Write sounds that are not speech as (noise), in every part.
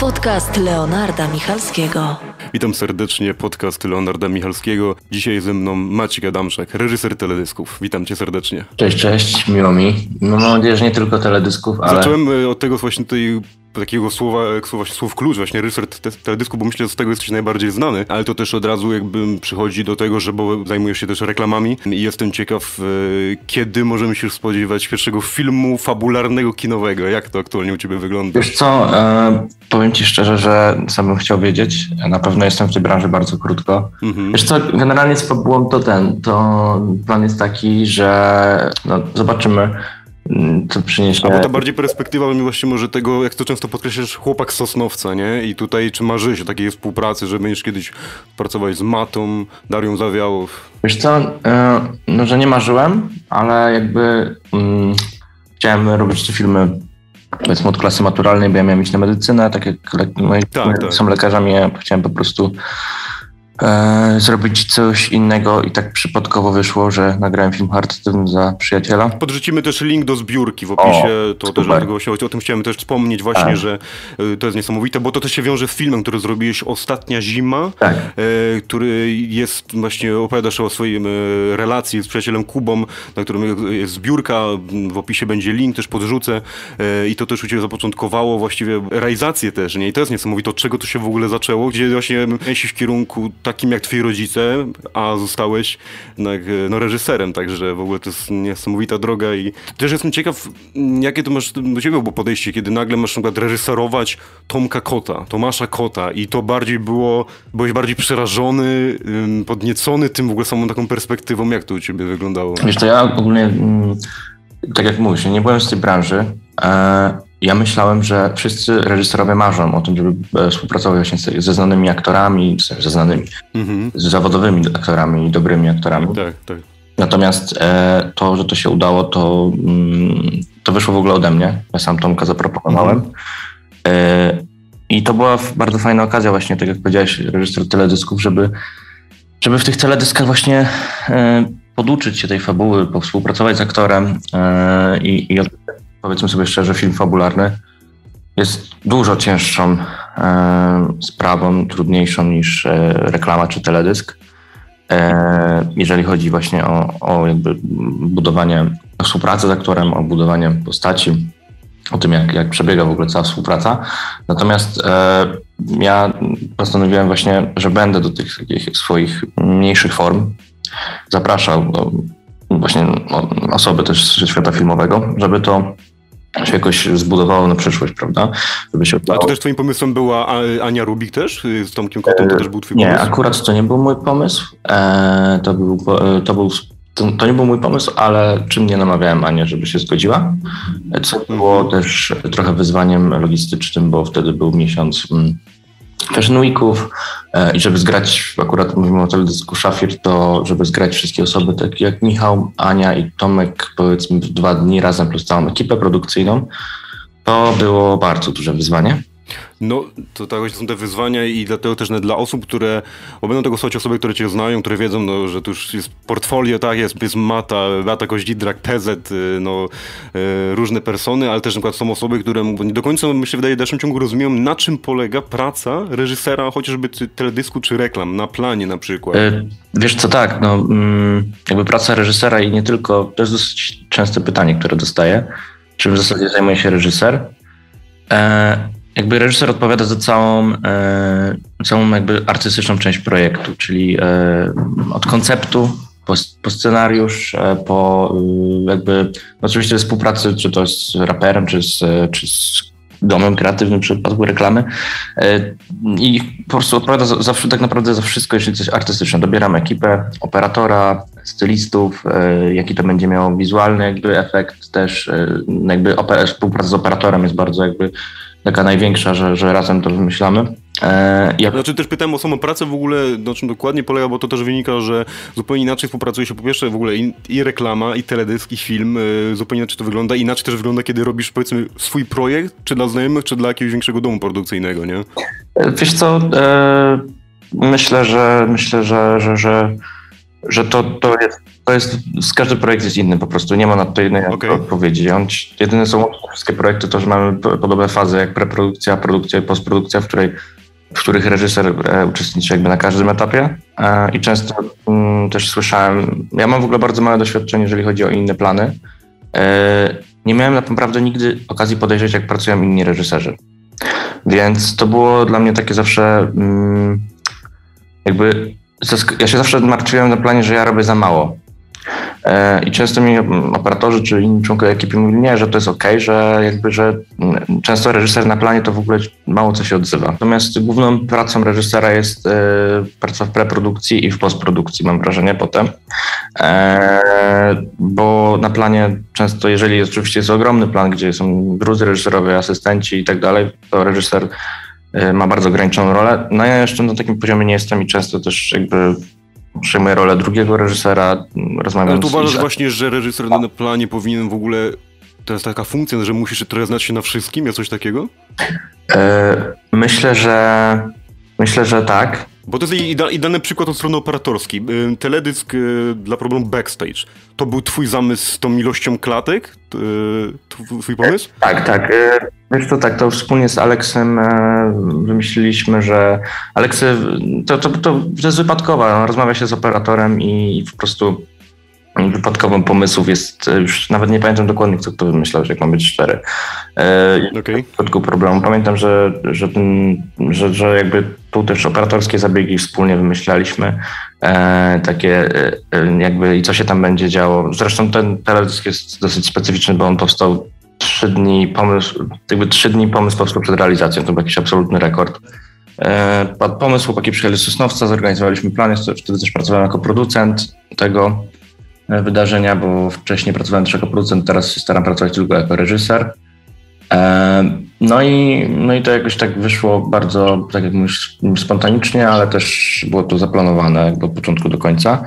Podcast Leonarda Michalskiego. Witam serdecznie, podcast Leonarda Michalskiego. Dzisiaj ze mną Maciek Adamczak, reżyser teledysków. Witam cię serdecznie. Cześć, cześć, miło mi. No, mam nadzieję, że nie tylko teledysków, ale... Zacząłem e, od tego właśnie tej takiego słowa, słowa słów klucz, właśnie reżyser teledysku, bo myślę, że z tego jesteś najbardziej znany, ale to też od razu jakby przychodzi do tego, że bo zajmujesz się też reklamami i jestem ciekaw, e, kiedy możemy się spodziewać pierwszego filmu fabularnego, kinowego. Jak to aktualnie u ciebie wygląda? Wiesz co, e, powiem ci szczerze, że sam bym chciał wiedzieć. Na pewno jestem w tej branży bardzo krótko. Mhm. Wiesz co, generalnie z fabułą to ten, to plan jest taki, że no, zobaczymy co przyniesie. A bo to bardziej perspektywa właśnie może tego, jak to często podkreślasz, chłopak Sosnowca, nie? I tutaj czy marzysz o takiej współpracy, że będziesz kiedyś pracować z Matą, Darią Zawiałow? Wiesz co, e, no że nie marzyłem, ale jakby mm, chciałem robić te filmy powiedzmy od klasy maturalnej, bo ja miałem iść na medycynę, tak jak moi tak, tak. są lekarzami, ja chciałem po prostu e, zrobić coś innego i tak przypadkowo wyszło, że nagrałem film charytatywny za przyjaciela. Podrzucimy też link do zbiórki w opisie, o, to też dlatego o tym chciałem też wspomnieć właśnie, tak. że e, to jest niesamowite, bo to też się wiąże z filmem, który zrobiłeś Ostatnia Zima, tak. e, który jest właśnie, opowiadasz o swojej relacji z przyjacielem Kubą, na którym jest zbiórka, w opisie będzie link, też podrzucę i to też u Ciebie zapoczątkowało właściwie realizację też, nie? I to jest niesamowite, od czego to się w ogóle zaczęło, gdzie właśnie jeśli w kierunku takim jak twoi rodzice, a zostałeś no, no, reżyserem, także w ogóle to jest niesamowita droga i też jestem ciekaw, jakie to masz do ciebie było podejście, kiedy nagle masz na przykład reżyserować Tomka Kota, Tomasza Kota i to bardziej było, byłeś bardziej przerażony, podniecony tym w ogóle samą taką perspektywą, jak to u ciebie wyglądało? Wiesz, to ja ogólnie, mm, tak jak mówisz, nie byłem z tej branży, e, ja myślałem, że wszyscy reżyserowie marzą o tym, żeby e, współpracować właśnie ze znanymi aktorami, ze znanymi, mhm. z zawodowymi aktorami i dobrymi aktorami. Tak, tak. Natomiast e, to, że to się udało, to, mm, to wyszło w ogóle ode mnie. Ja sam Tomka zaproponowałem. Mhm. E, I to była bardzo fajna okazja właśnie, tak jak powiedziałeś, reżyser teledysków, żeby, żeby w tych teledyskach właśnie e, poduczyć się tej fabuły, współpracować z aktorem e, i, i powiedzmy sobie szczerze, film fabularny jest dużo cięższą e, sprawą, trudniejszą niż e, reklama czy teledysk. E, jeżeli chodzi właśnie o, o jakby budowanie współpracy z aktorem, o budowanie postaci, o tym, jak, jak przebiega w ogóle cała współpraca. Natomiast e, ja postanowiłem właśnie, że będę do tych takich swoich mniejszych form zapraszał właśnie osoby też ze świata filmowego, żeby to się jakoś zbudowało na przyszłość, prawda? Żeby się A to też twoim pomysłem była Ania Rubik też? Z Tomkiem Kotą to też był twój nie, pomysł? Nie, akurat to nie był mój pomysł. E, to, był, to, był, to, to, nie był mój pomysł, ale czym nie namawiałem Anię, żeby się zgodziła. Co było mhm. też trochę wyzwaniem logistycznym, bo wtedy był miesiąc mm, Fashion Weeków e, i żeby zgrać, akurat mówimy o teledysku Szafir, to żeby zgrać wszystkie osoby, takie jak Michał, Ania i Tomek, powiedzmy dwa dni razem plus całą ekipę produkcyjną, to było bardzo duże wyzwanie. No, to tak są te wyzwania i dlatego też dla osób, które, bo będą tego słuchać osoby, które cię znają, które wiedzą, no, że tu już jest portfolio, tak, jest, jest Mata, Beata Koździdrak, PZ, y, no, y, różne persony, ale też na przykład są osoby, które nie do końca, myślę, wydaje, w dalszym ciągu rozumieją, na czym polega praca reżysera, chociażby teledysku czy reklam, na planie na przykład. E, wiesz co, tak, no, mm, jakby praca reżysera i nie tylko, to jest dosyć częste pytanie, które dostaję, czym w zasadzie zajmuje się reżyser. E, jakby reżyser odpowiada za całą, e, całą jakby artystyczną część projektu, czyli e, od konceptu po, po scenariusz, e, po e, jakby no oczywiście współpracy, czy to z raperem, czy z, czy z domem kreatywnym w przypadku reklamy e, i po prostu odpowiada za, za, tak naprawdę za wszystko, jeśli coś artystyczne. Dobieram ekipę, operatora, stylistów, jaki to będzie miało wizualny jakby efekt też, jakby współpraca z operatorem jest bardzo jakby taka największa, że, że razem to wymyślamy. E, jak... Znaczy też pytałem o samą pracę w ogóle, na czym dokładnie polega, bo to też wynika, że zupełnie inaczej współpracuje się po pierwsze w ogóle i, i reklama, i teledysk, i film, e, zupełnie inaczej to wygląda, inaczej też wygląda, kiedy robisz powiedzmy swój projekt, czy dla znajomych, czy dla jakiegoś większego domu produkcyjnego, nie? E, wiesz co, e, myślę, że myślę, że, że, że że to, to, jest, to jest, z każdy projekt jest inny po prostu, nie ma na to jednej okay. odpowiedzi. On, jedyne są wszystkie projekty to, że mamy podobne fazy jak preprodukcja, produkcja i postprodukcja, w której w których reżyser e, uczestniczy jakby na każdym etapie e, i często mm, też słyszałem, ja mam w ogóle bardzo małe doświadczenie, jeżeli chodzi o inne plany. E, nie miałem naprawdę nigdy okazji podejrzeć, jak pracują inni reżyserzy. Więc to było dla mnie takie zawsze mm, jakby ja się zawsze martwiłem na planie, że ja robię za mało. E, I często mi operatorzy czy inni członkowie ekipy mówili, nie, że to jest ok, że jakby, że często reżyser na planie to w ogóle mało co się odzywa. Natomiast główną pracą reżysera jest e, praca w preprodukcji i w postprodukcji, mam wrażenie potem. E, bo na planie często, jeżeli oczywiście jest ogromny plan, gdzie są drudzy reżyserowie, asystenci i tak dalej, to reżyser ma bardzo ograniczoną rolę. No ja jeszcze na takim poziomie nie jestem i często też jakby przejmuje rolę drugiego reżysera, rozmawiam Ale tu uważasz właśnie, że reżyser na planie powinien w ogóle, to jest taka funkcja, że musisz trochę znać się na wszystkim, jest coś takiego? E, myślę, że myślę, że tak. Bo to jest i, dany przykład od strony operatorskiej. Y, teledysk y, dla problemu backstage. To był twój zamysł z tą ilością klatek? Y, twój pomysł? Tak, tak. Wiesz to tak, to wspólnie z Aleksem e, wymyśliliśmy, że Aleksy, to, to, to jest wypadkowa, rozmawia się z operatorem i po prostu wypadkową pomysłów jest, e, już nawet nie pamiętam dokładnie, kto to wymyślał, że jak ma być cztery. E, okay. W problemu. Pamiętam, że, że, ten, że, że jakby tu też operatorskie zabiegi wspólnie wymyślaliśmy, e, takie e, jakby i co się tam będzie działo. Zresztą ten teledysk jest dosyć specyficzny, bo on powstał trzy dni, pomysł, jakby trzy dni pomysł powstał przed realizacją, to był jakiś absolutny rekord. E, pomysł chłopaki przyjechali z Sosnowca, zorganizowaliśmy plan, wtedy też pracowałem jako producent tego e, wydarzenia, bo wcześniej pracowałem też jako producent, teraz staram pracować tylko jako reżyser. No i, no i to jakoś tak wyszło bardzo, tak jak mówisz, spontanicznie, ale też było to zaplanowane od początku do końca.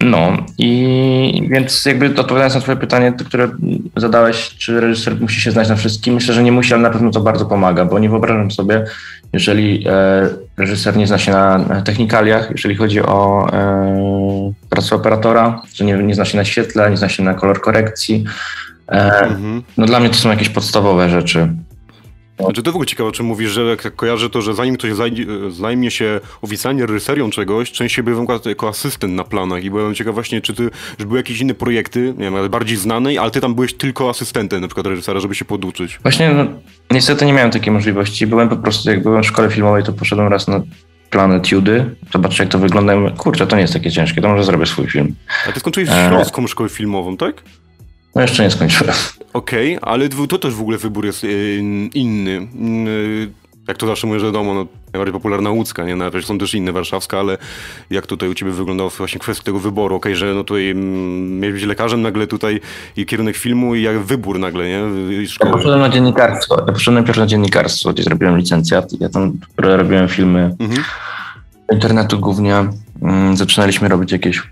No i więc jakby odpowiadając na twoje pytanie, które zadałeś, czy reżyser musi się znać na wszystkim, myślę, że nie musi, ale na pewno to bardzo pomaga, bo nie wyobrażam sobie, jeżeli e, reżyser nie zna się na technikaliach, jeżeli chodzi o e, pracę operatora, że nie, nie zna się na świetle, nie zna się na kolor korekcji, e, mhm. no dla mnie to są jakieś podstawowe rzeczy. Znaczy to w ogóle ciekawe, o czym mówisz, że jak kojarzę to, że zanim ktoś zajmie się oficjalnie reżyserią czegoś, częściej byłem jako asystent na planach i byłem ciekaw właśnie, czy ty, że były jakieś inne projekty, nie wiem, bardziej znane, ale ty tam byłeś tylko asystentem na przykład reżysera, żeby się poduczyć. Właśnie, no, niestety nie miałem takiej możliwości. Byłem po prostu, jak byłem w szkole filmowej, to poszedłem raz na plany Tudy, zobaczę jak to wygląda kurczę, to nie jest takie ciężkie, to może zrobię swój film. A ty skończyłeś e... Śląską szkołę filmową, tak? No jeszcze nie skończyłem. Okej, okay, ale to też w ogóle wybór jest y, inny. Y, jak to zawsze mówię, że wiadomo, no, najbardziej popularna łódzka, nie? Nawet są też inne warszawska, ale jak tutaj u ciebie wyglądało właśnie kwestia tego wyboru, okej, okay, że no tutaj mm, miałeś być lekarzem nagle tutaj i kierunek filmu i jak wybór nagle, nie? Szkoły. Ja poszedłem na dziennikarstwo, ja poszedłem pierwszy na dziennikarstwo, gdzie zrobiłem licencjat ja tam robiłem filmy mhm. internetu głównie. Mm, zaczynaliśmy robić jakieś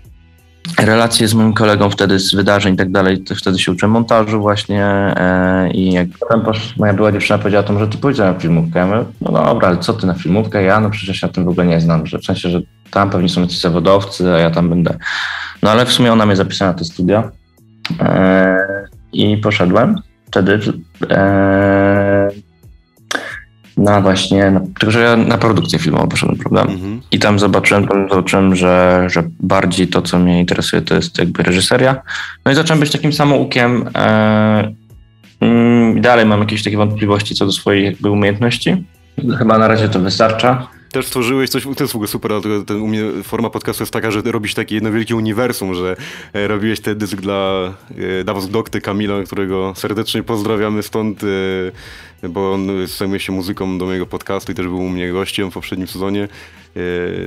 relacje z moim kolegą wtedy z wydarzeń i tak dalej, wtedy się uczę montażu właśnie e, i jak potem posz, moja była dziewczyna powiedziała to, że ty pójdziesz na filmówkę. Ja mówię, no dobra, ale co ty na filmówkę? Ja no przecież się na tym w ogóle nie znam, że w sensie, że tam pewnie są jacyś zawodowcy, a ja tam będę. No ale w sumie ona mnie zapisała na te studia e, i poszedłem wtedy. E, na właśnie, na, tylko że ja na produkcję filmową poszedłem, prawda? Mhm. I tam zobaczyłem, tam zobaczyłem, że, że bardziej to, co mnie interesuje, to jest jakby reżyseria. No i zacząłem być takim samoukiem. E, mm, dalej mam jakieś takie wątpliwości co do swojej jakby umiejętności. Chyba na razie to wystarcza. Też stworzyłeś coś, to jest w ogóle super, ten, u mnie forma podcastu jest taka, że robisz takie jedno wielkie uniwersum, że e, robiłeś ten dysk dla e, Davos Dokty Kamila, którego serdecznie pozdrawiamy stąd, e, bo on zajmuje się muzyką do mojego podcastu i też był u mnie gościem w poprzednim sezonie.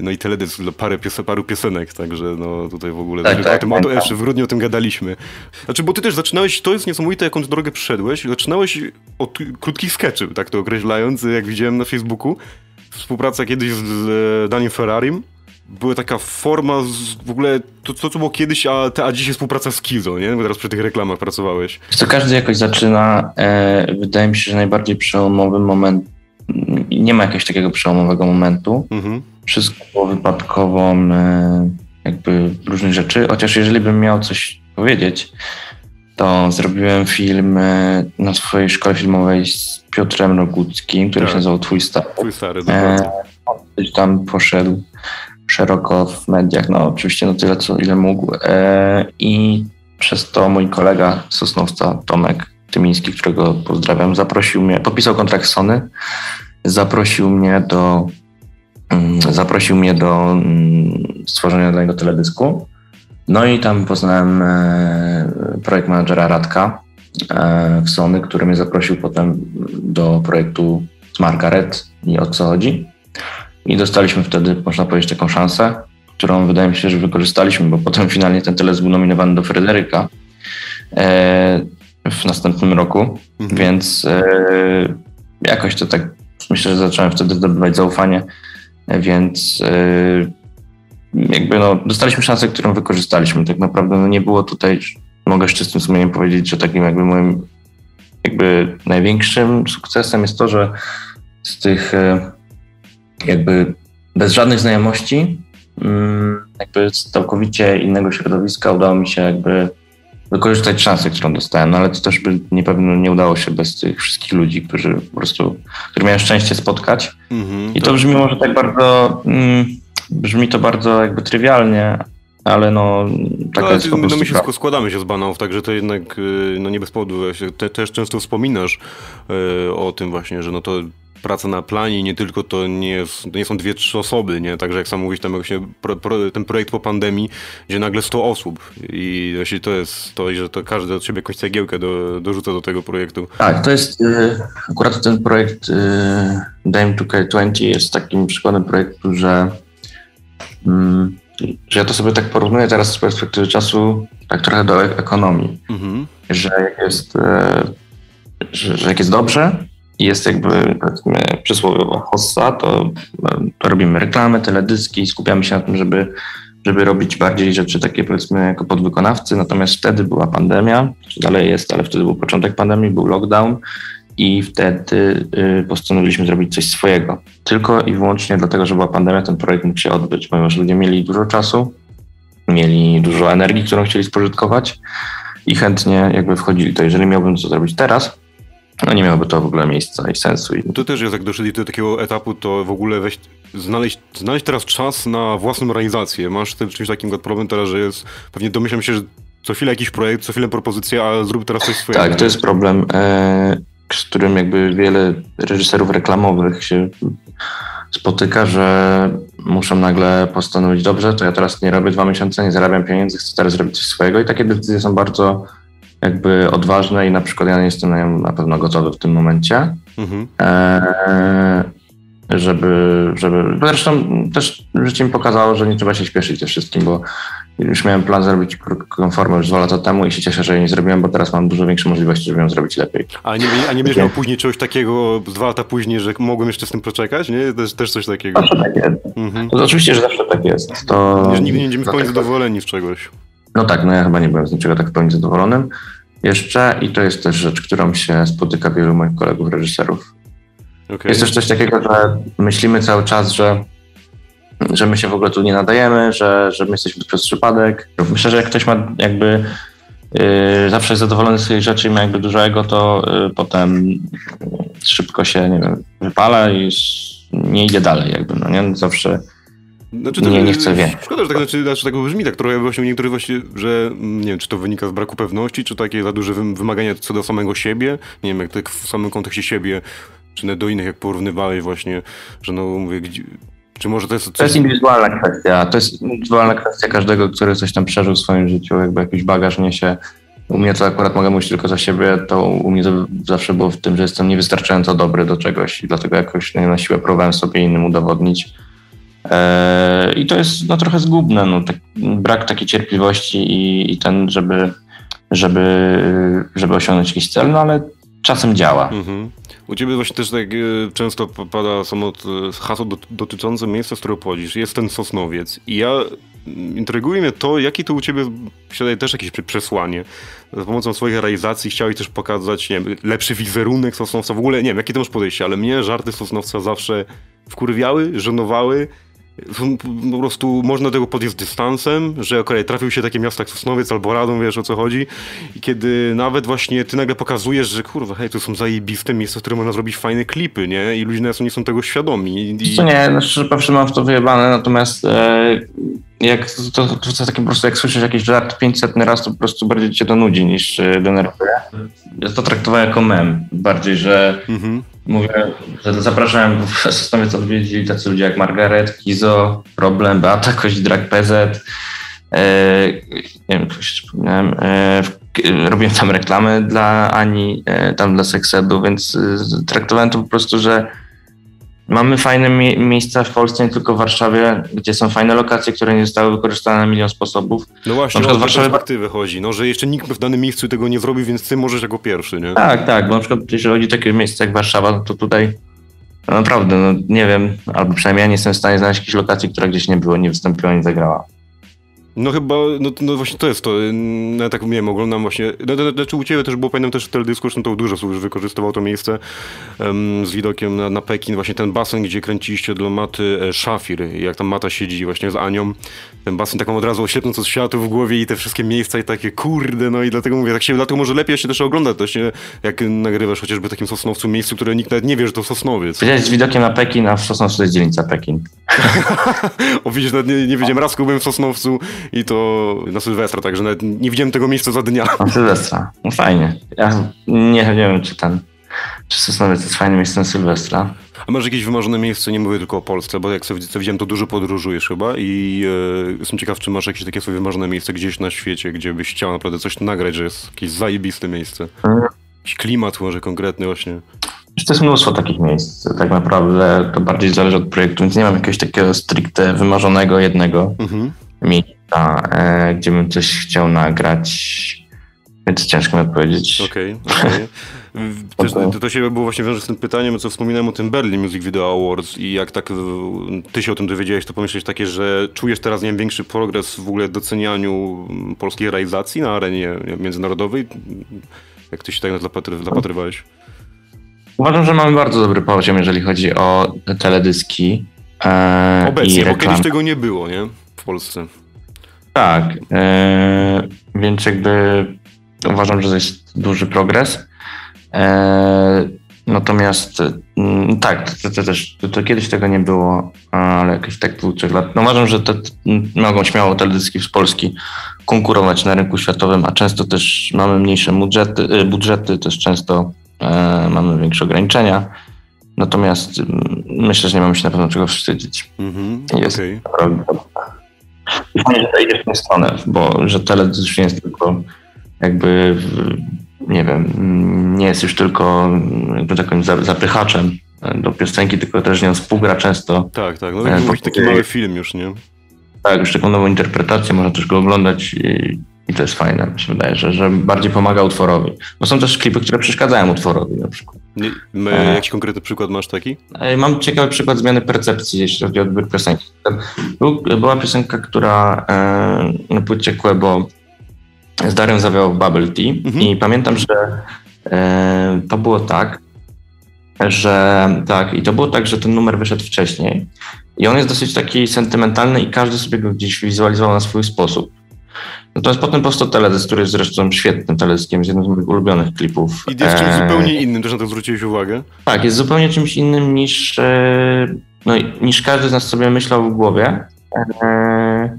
No i teledysk dla parę paru piosenek, także no tutaj w ogóle tak, tak, o tym, o, jeszcze w grudniu o tym gadaliśmy. Znaczy, bo ty też zaczynałeś, to jest niesamowite, jaką drogę przyszedłeś, zaczynałeś od krótkich sketchy, tak to określając, jak widziałem na Facebooku współpraca kiedyś z Daniem Ferrarim. Była taka forma z, w ogóle, to, to co było kiedyś, a, a dzisiaj współpraca z Kizo, nie? Bo teraz przy tych reklamach pracowałeś. Co każdy jakoś zaczyna. E, wydaje mi się, że najbardziej przełomowy moment, nie ma jakiegoś takiego przełomowego momentu. Mhm. wszystko było wypadkową jakby różnych rzeczy, chociaż jeżeli bym miał coś powiedzieć, to zrobiłem film na swojej szkole filmowej z Piotrem Roguckim, który tak. się nazywał Twój Stary. Twój Stary, dokładnie. E, tam poszedł szeroko w mediach, no oczywiście no tyle, co ile mógł. E, I przez to mój kolega Sosnowca, Tomek Tymiński, którego pozdrawiam, zaprosił mnie, podpisał kontrakt Sony, zaprosił mnie do mm, zaprosił mnie do mm, stworzenia dla niego teledysku. No i tam poznałem e, projekt managera Radka e, w Sony, który mnie zaprosił potem do projektu z Margaret i o co chodzi. I dostaliśmy wtedy, można powiedzieć, taką szansę, którą wydaje mi się, że wykorzystaliśmy, bo potem finalnie ten teledysk był nominowany do Fryderyka e, w następnym roku, mhm. więc jakoś to tak myślę, że zacząłem wtedy zdobywać zaufanie, więc jakby no, dostaliśmy szansę, którą wykorzystaliśmy. Tak naprawdę no, nie było tutaj, mogę z czystym sumieniem powiedzieć, że takim jakby moim jakby największym sukcesem jest to, że z tych jakby bez żadnych znajomości, mm, jakby z całkowicie innego środowiska udało mi się jakby wykorzystać szansę, którą dostałem, no ale to też by nie pewno nie udało się bez tych wszystkich ludzi, którzy po prostu, których miałem szczęście spotkać. Mm-hmm, I to brzmi może tak bardzo, mm, brzmi to bardzo jakby trywialnie, ale no taka no, jest po prostu No my się prawa. składamy się z banałów, także to jednak y, no nie bez powodu. Te, też często wspominasz y, o tym właśnie, że no to praca na planie nie tylko to nie, jest, to nie są dwie, trzy osoby, nie? Także jak sam mówisz, tam właśnie pro, pro, ten projekt po pandemii, gdzie nagle 100 osób i właśnie to jest to, że to każdy od siebie jakąś cegiełkę do, dorzuca do tego projektu. Tak, to jest y, akurat ten projekt y, Dame 2K20 jest takim przykładem projektu, że, że ja to sobie tak porównuję teraz z perspektywy czasu tak trochę do ekonomii, mhm. że jak jest y, że, że jak jest dobrze, jest jakby powiedzmy przysłowiowa hossa, to, to robimy reklamy, teledyski, skupiamy się na tym, żeby, żeby robić bardziej rzeczy takie powiedzmy jako podwykonawcy, natomiast wtedy była pandemia, dalej jest, ale wtedy był początek pandemii, był lockdown i wtedy y, postanowiliśmy zrobić coś swojego. Tylko i wyłącznie dlatego, że była pandemia, ten projekt mógł się odbyć, ponieważ ludzie mieli dużo czasu, mieli dużo energii, którą chcieli spożytkować i chętnie jakby wchodzili. To jeżeli miałbym to zrobić teraz, no nie miałoby to w ogóle miejsca i sensu. I... To też jest, jak doszli do takiego etapu, to w ogóle weź, znaleźć, znaleźć teraz czas na własną realizację. Masz tym czymś takim problem teraz, że jest, pewnie domyślam się, że co chwilę jakiś projekt, co chwilę propozycja, a zrób teraz coś swojego. Tak, to jest problem, e, z którym jakby wiele reżyserów reklamowych się spotyka, że muszą nagle postanowić, dobrze, to ja teraz nie robię dwa miesiące, nie zarabiam pieniędzy, chcę teraz zrobić coś swojego i takie decyzje są bardzo jakby odważne i na przykład ja nie jestem na pewno gotowy w tym momencie. Mhm. E, żeby, żeby. Zresztą też życie mi pokazało, że nie trzeba się śpieszyć ze wszystkim, bo już miałem plan zrobić krótką formę już dwa lata temu i się cieszę, że jej nie zrobiłem, bo teraz mam dużo większe możliwości, żeby ją zrobić lepiej. A nie, a nie będziesz miał później czegoś takiego dwa lata później, że mogłem jeszcze z tym poczekać? Nie? Też, też coś takiego. Zawsze tak jest. Mhm. To oczywiście, że zawsze tak jest. To... Nigdy nie będziemy w pełni zadowoleni z czegoś. No tak, no ja chyba nie byłem z niczego tak w pełni zadowolonym jeszcze i to jest też rzecz, którą się spotyka wielu moich kolegów reżyserów. Okay. Jest też coś takiego, że myślimy cały czas, że, że my się w ogóle tu nie nadajemy, że, że my jesteśmy przez przypadek. Myślę, że jak ktoś ma jakby yy, zawsze jest zadowolony z swojej rzeczy i ma jakby dużo ego, to yy, potem szybko się, nie wiem, wypala i nie idzie dalej jakby, no nie? Zawsze znaczy, to, nie, nie chcę wiedzieć. Szkoda, że tak, znaczy, znaczy, tak brzmi tak trochę właśnie niektórych właśnie, że mm, nie wiem, czy to wynika z braku pewności, czy takie za duże wymagania co do samego siebie, nie wiem, jak tak w samym kontekście siebie, czy do innych, jak porównywałeś właśnie, że no mówię, gdzie, czy może to jest... Coś... To jest indywidualna kwestia, to jest indywidualna kwestia każdego, który coś tam przeżył w swoim życiu, jakby jakiś bagaż niesie. U mnie to akurat mogę mówić tylko za siebie, to u mnie to zawsze było w tym, że jestem niewystarczająco dobry do czegoś i dlatego jakoś na siłę próbowałem sobie innym udowodnić E, I to jest no, trochę zgubne, no, tak, brak takiej cierpliwości i, i, ten, żeby, żeby, żeby osiągnąć jakiś cel, no ale czasem działa. Mhm. U ciebie właśnie też tak e, często pada samo e, hasło dotyczące miejsca, z którego pochodzisz. Jest ten Sosnowiec i ja intryguje mnie to, jakie to u ciebie posiada też jakieś przesłanie. Za pomocą swoich realizacji chciałeś też pokazać, nie wiem, lepszy wizerunek Sosnowca. W ogóle, nie wiem, jakie to masz podejście, ale mnie żarty Sosnowca zawsze wkurwiały, żenowały po prostu można tego podjąć dystansem, że okej, trafił się takie miasta jak Sosnowiec albo Radom, wiesz o co chodzi. I kiedy nawet właśnie ty nagle pokazujesz, że kurwa, hej, to są zajebiste miejsca, w można zrobić fajne klipy, nie? I ludzie nie są tego świadomi. I... To nie, no szczerze powiem, mam w to wyjebane, natomiast e, jak to, to, to, takie po prostu, jak słyszysz jakiś żart 500 raz, to po prostu bardziej cię to nudzi niż e, denerwuje. Ja to traktowałem jako mem, bardziej, że mhm. mówię, że zapraszałem w Sosnowiec odwiedzili tacy ludzie jak Margaret, Kizo, Problem, Beata, Kość, Drag PZ, e, nie wiem, coś wspomniałem, e, robiłem tam reklamy dla Ani, e, tam dla Seksedu, więc e, traktowałem to po prostu, że Mamy fajne mi miejsca w Polsce, nie tylko w Warszawie, gdzie są fajne lokacje, które nie zostały wykorzystane na milion sposobów. No właśnie, na przykład o Warszawie... perspektywy chodzi, no, że jeszcze nikt w danym miejscu tego nie zrobił, więc ty możesz jako pierwszy, nie? Tak, tak, bo na przykład jeżeli chodzi o takie miejsce jak Warszawa, no to tutaj no naprawdę, no nie wiem, albo przynajmniej ja nie jestem w stanie znaleźć jakiejś lokacji, która gdzieś nie było, nie wystąpiła, nie zagrała. No chyba, no, no właśnie to jest to. Ja tak wiem, oglądam właśnie. No, no, znaczy u ciebie też było, pamiętam też w teledysku, zresztą to dużo już wykorzystywał to miejsce um, z widokiem na, na, Pekin. Właśnie ten basen, gdzie kręciliście dla Maty e, Szafir, jak tam Mata siedzi właśnie z Anią. Ten basen taką od razu oślepnąc od światu w głowie i te wszystkie miejsca i takie kurde, no i dlatego mówię, tak się, dlatego może lepiej się też ogląda to się, jak nagrywasz chociażby w takim Sosnowcu miejscu, które nikt nawet nie wie, że to Sosnowiec. Powiedziałeś z widokiem na Pekin, a w Sosnowcu to jest dzielnica Pekin. (laughs) o widzisz, nie, nie wiedziałem, raz byłem w Sosnowcu i to na Sylwestra, także nawet nie widziałem tego miejsca za dnia. Na Sylwestra, no fajnie. Ja nie, nie wiem, czy ten, czy Sosnowiec jest fajnym miejscem Sylwestra. A masz jakieś wymarzone miejsce, nie mówię tylko o Polsce, bo jak sobie widziałem, to dużo podróżujesz chyba i e, jestem ciekaw, czy masz jakieś takie swoje wymarzone miejsce gdzieś na świecie, gdzie byś chciał naprawdę coś nagrać, że jest jakieś zajebiste miejsce. Mhm. Jakiś klimat może konkretny właśnie. To jest mnóstwo takich miejsc. Tak naprawdę to bardziej zależy od projektu, więc nie mam jakiegoś takiego stricte wymarzonego jednego mhm. miejsca, e, gdzie bym coś chciał nagrać. Więc ciężko mi odpowiedzieć. Okej, okay, (laughs) okay. To, to się było właśnie wiąże z tym pytaniem, co wspominałem o tym Berlin Music Video Awards i jak tak ty się o tym dowiedziałeś, to pomyśleć takie, że czujesz teraz, nie wiem, większy progres w ogóle docenianiu polskiej realizacji na arenie międzynarodowej? Jak ty się tak zapatrywałeś? Uważam, że mamy bardzo dobry poziom, jeżeli chodzi o teledyski. E, Obecnie, bo kiedyś tego nie było, nie? W Polsce. Tak, e, więc jakby uważam, że to jest duży progres. E, natomiast mm, tak, to, to też to, to, kiedyś tego nie było, ale jakieś tak dwóch, trzech lat. No uważam, że te, mogą śmiało teledyski z Polski konkurować na rynku światowym, a często też mamy mniejsze budżety, y, budżety też często e, mamy większe ograniczenia. Natomiast mm, myślę, że nie mamy się na pewno czego wstydzić. Mm-hmm, jest okay. I fajnie, że to idzie w tę stronę, bo że teledysk nie jest tylko jakby nie wiem, nie jest już tylko jakby takim zapychaczem do piosenki, tylko też nią współgra często. Tak, tak, no to taki mały film już, nie? Tak, już taką nową interpretację, można też go oglądać i, i to jest fajne, mi się wydaje, że, że bardziej pomaga utworowi. Bo są też klipy, które przeszkadzają utworowi na przykład. Nie, my, e, jakiś konkretny przykład masz taki? E, mam ciekawy przykład zmiany percepcji, jeśli chodzi o odbiór piosenki. Był, była piosenka, która e, na płycie Quebo z Darią zawiał Bubble Tea mhm. i pamiętam, że e, to było tak, że tak, i to było tak, że ten numer wyszedł wcześniej i on jest dosyć taki sentymentalny i każdy sobie go gdzieś wizualizował na swój sposób. Natomiast potem powstał teledysk, który jest zresztą świetnym teledyskiem, jest jednym z moich ulubionych klipów. I jest czymś e... zupełnie innym, też na to zwróciłeś uwagę? Tak, jest zupełnie czymś innym niż, e... no, niż każdy z nas sobie myślał w głowie. E...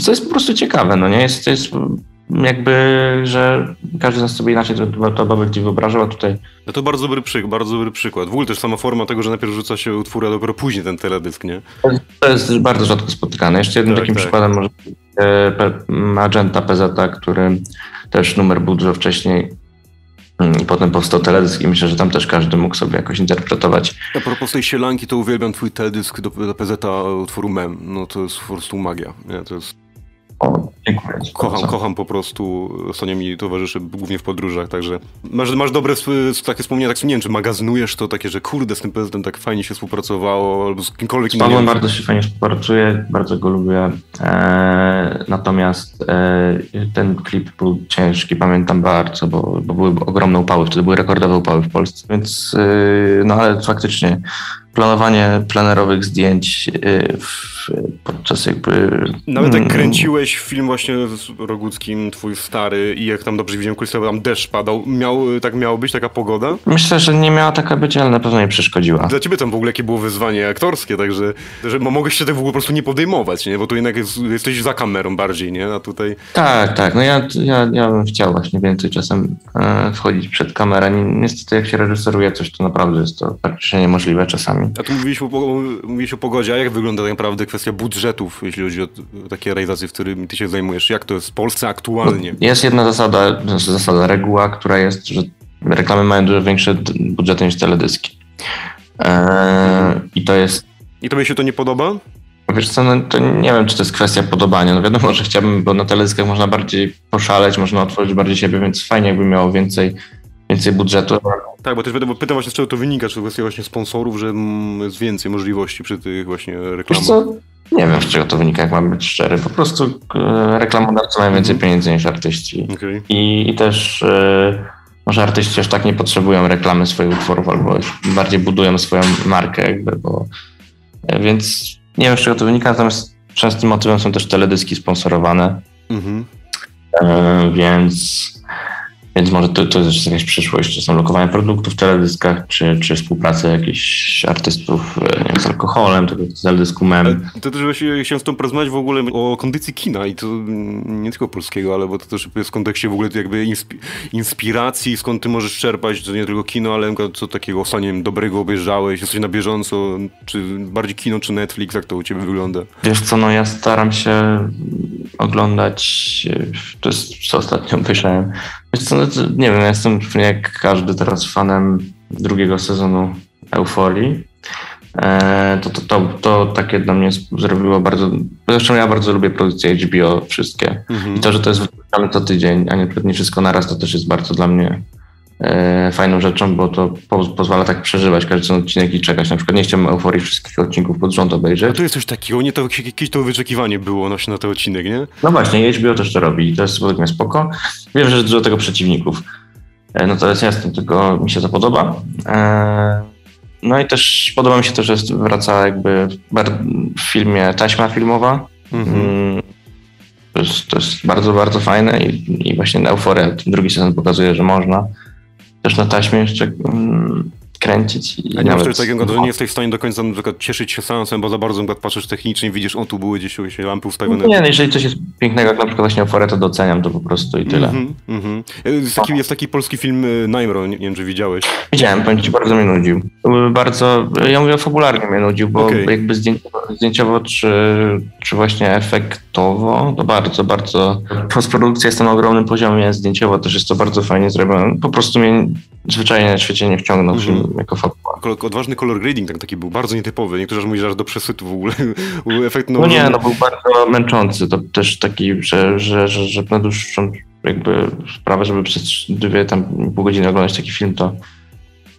Co jest po prostu ciekawe, no nie? Jest, jest jakby, że każdy z nas sobie inaczej to, to Tea wyobrażał, a tutaj... No to bardzo dobry, przykład, bardzo dobry przykład. W ogóle też sama forma tego, że najpierw rzuca się utwór, a dopiero później ten teledysk, nie? To jest bardzo rzadko spotykane. Jeszcze jednym tak, takim tak. przykładem może e, Magenta PZ, który też numer był dużo wcześniej mm, i potem powstał teledysk i myślę, że tam też każdy mógł sobie jakoś interpretować. A propos tej sielanki, to uwielbiam twój teledysk do, do PZ utworu Mem. No to jest po prostu magia. Nie? To jest... O, dziękuję. Kocham, kocham po prostu. Sonia mi towarzyszy głównie w podróżach, także masz, masz dobre takie wspomnienia, tak nie wiem, czy magazynujesz to takie, że kurde, z tym prezydentem tak fajnie się współpracowało, albo z kimkolwiek innym. Z Pawłem bardzo się fajnie współpracuje, bardzo go lubię. Eee, natomiast e, ten klip był ciężki, pamiętam bardzo, bo, bo były ogromne upały, wtedy były rekordowe upały w Polsce, więc e, no ale faktycznie planowanie plenerowych zdjęć y, w, podczas jakby... Nawet jak mm, kręciłeś film właśnie z Roguckim, twój stary i jak tam dobrze widziałem kulisowo, tam deszcz padał, miał, tak miało być taka pogoda? Myślę, że nie miała taka być, ale na pewno nie przeszkodziła. Dla ciebie tam w ogóle jakie było wyzwanie aktorskie, także że mogłeś się tego w ogóle po prostu nie podejmować, nie? Bo tu jednak jest, jesteś za kamerą bardziej, nie? A tutaj... Tak, tak. No ja, ja, ja bym chciał właśnie więcej czasem e, wchodzić przed kamerę. Niestety jak się reżyseruje coś, to naprawdę jest to praktycznie niemożliwe czasami. A tu mówiłeś o, mówiłeś o pogodzie, a jak wygląda tak naprawdę kwestia budżetów, jeśli chodzi o takie realizacje, w którymi ty się zajmujesz? Jak to jest w Polsce aktualnie? Jest jedna zasada, zasada, reguła, która jest, że reklamy mają dużo większe budżety niż teledyski. Eee, I to jest... I tobie się to nie podoba? Wiesz co, no to nie wiem, czy to jest kwestia podobania. No wiadomo, że chciałbym, bo na teledyskach można bardziej poszaleć, można otworzyć bardziej siebie, więc fajnie jakby miało więcej więcej budżetu. Tak, bo też będę pytam właśnie z czego to wynika, czy to kwestia właśnie sponsorów, że jest więcej możliwości przy tych właśnie reklamach. Nie wiem, z czego to wynika, jak mam być szczery. Po prostu e, reklamodawcy mają więcej mhm. pieniędzy niż artyści. Okay. I, I, też e, może artyści aż tak nie potrzebują reklamy swoich utworów, albo bardziej budują swoją markę jakby, bo e, więc nie wiem, z czego to wynika, natomiast częstym motywem są też teledyski sponsorowane. Mhm. Więc więc może to, to jest jakaś przyszłość, czy są lokowanie produktów w teledyskach, czy, czy współpraca jakichś artystów e, wiem, z alkoholem, tego z teledysku mem. To też właśnie chciałem z tą porozmawiać w ogóle o kondycji kina i to nie tylko polskiego, ale bo to też jest w kontekście w ogóle jakby inspiracji, skąd ty możesz czerpać, to nie tylko kino, ale co takiego ostatnio dobrego obejrzałeś, jesteś na bieżąco, czy bardziej kino, czy Netflix, jak to u ciebie wygląda? Wiesz co, no ja staram się oglądać, e, to jest co ostatnio obejrzałem, Wiesz co, no nie wiem, ja jestem jak każdy teraz fanem drugiego sezonu Euforii. E, to, to, to, to takie dla mnie zrobiło bardzo. Zresztą ja bardzo lubię produkcje HBO wszystkie. Mhm. I to, że to jest wypuszczane co tydzień, a nie, nie wszystko naraz, to też jest bardzo dla mnie fajną rzeczą, bo to po, pozwala tak przeżywać każdy ten odcinek i czekać. Na przykład nie chciałbym euforii wszystkich odcinków pod rząd obejrzeć. A to jest coś takiego, nie to jakieś to wyczekiwanie było na ten odcinek, nie? No właśnie, HBO też to robi i to jest według mnie spoko. Wiem, że jest dużo tego przeciwników. E, no to jest jasne, tylko mi się to podoba. E, no i też podoba mi się to, że wraca jakby w filmie taśma filmowa. Mhm. Mm, to, jest, to jest bardzo, bardzo fajne i, i właśnie Euforia, drugi sezon pokazuje, że można też na taśmie jeszcze mm, kręcić. I A nie masz takiego, że nie jesteś w stanie do końca na przykład cieszyć się seansem, bo za bardzo na patrzysz technicznie i widzisz, o tu były gdzieś się lampy ustawione. Nie, no jeżeli coś jest pięknego, jak na przykład właśnie Oforę, to doceniam to po prostu i tyle. Mm -hmm, mm -hmm. Jest, taki, jest taki polski film y, Najmro, nie, nie wiem czy widziałeś. Widziałem, powiem ci, bardzo mnie nudził. Bardzo, ja mówię fabularnie mnie nudził, bo okay. jakby zdjęciowo, zdjęciowo czy, czy właśnie efektowo, to bardzo, bardzo postprodukcja jest na ogromnym poziomie, zdjęciowo też jest to bardzo fajnie zrobione. Po prostu mnie zwyczajnie na świecie nie wciągnął mm -hmm. film jako fabuła. Odważny color grading tak, taki był bardzo nietypowy. Niektórzy mówią, że aż do przesytu w ogóle. (laughs) Efekt, no, no nie, no był bardzo męczący. To też taki, że, że, że, że na dłuższą jakby sprawę, żeby przez dwie tam pół godziny oglądać taki film, to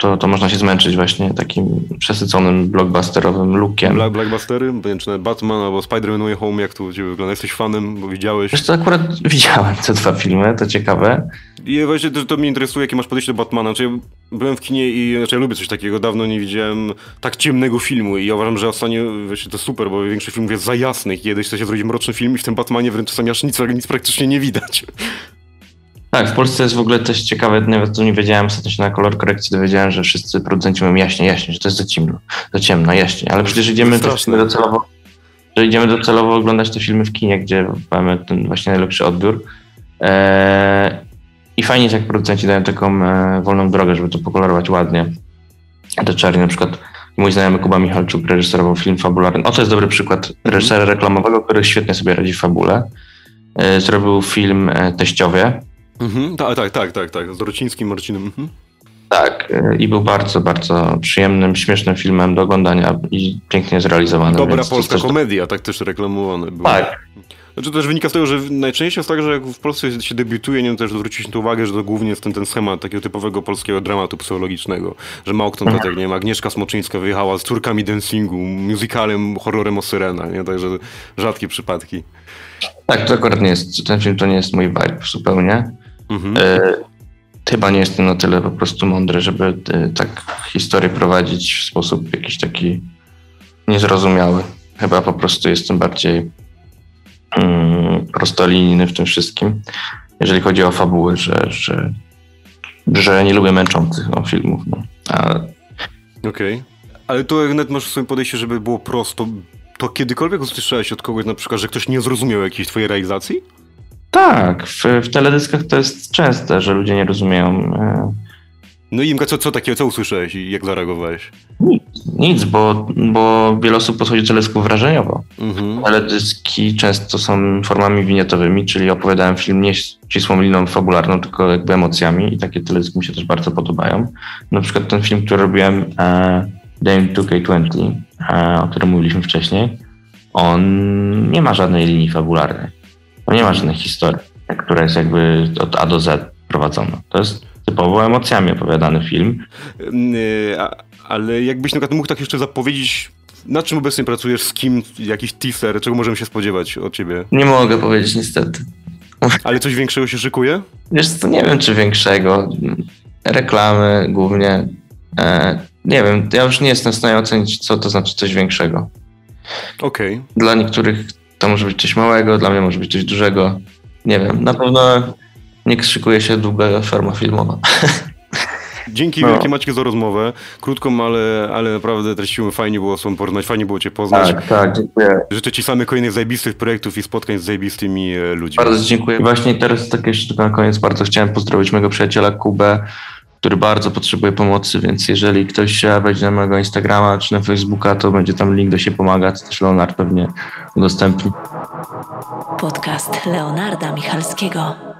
to, to można się zmęczyć właśnie takim przesyconym blockbusterowym lookiem. Black, blockbustery? Czy Batman albo Spider-Man Way Home, jak to u ciebie wygląda? Jesteś fanem, bo widziałeś? Wiesz co, akurat (laughs) widziałem te dwa filmy, to ciekawe. I właśnie to, to mnie interesuje, jakie masz podejście do Batmana. Znaczy, ja byłem w kinie i znaczy, ja lubię coś takiego, dawno nie widziałem tak ciemnego filmu i ja uważam, że ostatnio wiecie, to super, bo większość filmów jest za jasnych. Kiedyś chce się zrobić mroczny film i w tym Batmanie wręcz czasami aż nic, nic praktycznie nie widać. Tak, w Polsce jest w ogóle też ciekawe, nawet to nie wiedziałem, ostatnio się na kolor korekcji dowiedziałem, że wszyscy producenci mówią jaśnie, jaśnie, że to jest za ciemno, za ciemno, jaśnie, ale przecież idziemy docelowo, że idziemy docelowo oglądać te filmy w kinie, gdzie mamy ten właśnie najlepszy odbiór. Eee, I fajnie jest, jak producenci dają taką e, wolną drogę, żeby to pokolorować ładnie. Te czarne, na przykład mój znajomy Kuba Michalczuk reżyserował film fabularny. O, to jest dobry przykład reżysera reklamowego, który świetnie sobie radzi w fabule. E, zrobił film e, Teściowie, Mhm, tak, tak, tak, tak, tak, z Dorocińskim Marcinem. Mhm. Tak, i był bardzo, bardzo przyjemnym, śmiesznym filmem do oglądania i pięknie zrealizowany. Dobra polska komedia, tak też reklamowane było. Tak. Znaczy to też wynika z tego, że najczęściej jest tak, że jak w Polsce się debiutuje, nie wiem, też zwrócić na uwagę, że to głównie jest ten, ten schemat takiego typowego polskiego dramatu psychologicznego, że mało kto, tak nie wiem, Agnieszka Smoczyńska wyjechała z córkami dancingu, musicalem, horrorem o syrena, nie? Także rzadkie przypadki. Tak, to akurat nie jest, ten film to nie jest mój vibe zupełnie. Mhm. E, chyba nie jestem na tyle po prostu mądry, żeby y, tak historię prowadzić w sposób jakiś taki niezrozumiały. Chyba po prostu jestem bardziej mm, prostolinijny w tym wszystkim, jeżeli chodzi o fabuły, że, że, że nie lubię męczących no, filmów. No. Okej. Okay. Ale to jak nawet masz w swoim podejście, żeby było prosto, to kiedykolwiek usłyszałeś od kogoś na przykład, że ktoś nie zrozumiał jakiejś twojej realizacji? Tak, w, w teledyskach to jest częste, że ludzie nie rozumieją. E, no i Imka, co, co takiego, co usłyszałeś i jak zareagowałeś? Nic, nic bo, bo wiele osób podchodzi do teledysków wrażeniowo. Mhm. Teledyski często są formami winietowymi, czyli opowiadałem film nie ścisłą liną fabularną, tylko jakby emocjami i takie teledyski mi się też bardzo podobają. Na przykład ten film, który robiłem e, Dame 2K20, e, o którym mówiliśmy wcześniej, on nie ma żadnej linii fabularnej. To nie ma żadnej historii, która jest jakby od A do Z prowadzona. To jest typowo emocjami opowiadany film. Yy, ale jakbyś na przykład mógł tak jeszcze zapowiedzieć, na czym obecnie pracujesz, z kim, jakiś teaser, czego możemy się spodziewać od ciebie? Nie mogę powiedzieć niestety. Ale coś większego się szykuje? Wiesz co, nie wiem czy większego. Reklamy głównie. E, nie wiem, ja już nie jestem w stanie ocenić, co to znaczy coś większego. Okej. Okay. Dla niektórych to może być coś małego, dla mnie może być coś dużego. Nie wiem, na pewno nie szykuje się długa forma filmowa. (laughs) Dzięki no. wielkie za rozmowę. Krótką, ale, ale naprawdę treściłem. Fajnie było z tobą porównać, fajnie było cię poznać. Tak, tak, dziękuję. Życzę ci samych kolejnych zajebistych projektów i spotkań z zajebistymi e, ludźmi. Bardzo dziękuję. Właśnie teraz tak jeszcze tylko na koniec bardzo chciałem pozdrowić mojego przyjaciela Kubę, który bardzo potrzebuje pomocy, więc jeżeli ktoś wejdzie na mojego Instagrama czy na Facebooka, to będzie tam link do się pomagać, też Leonard pewnie udostępni. Podcast Leonarda Michalskiego.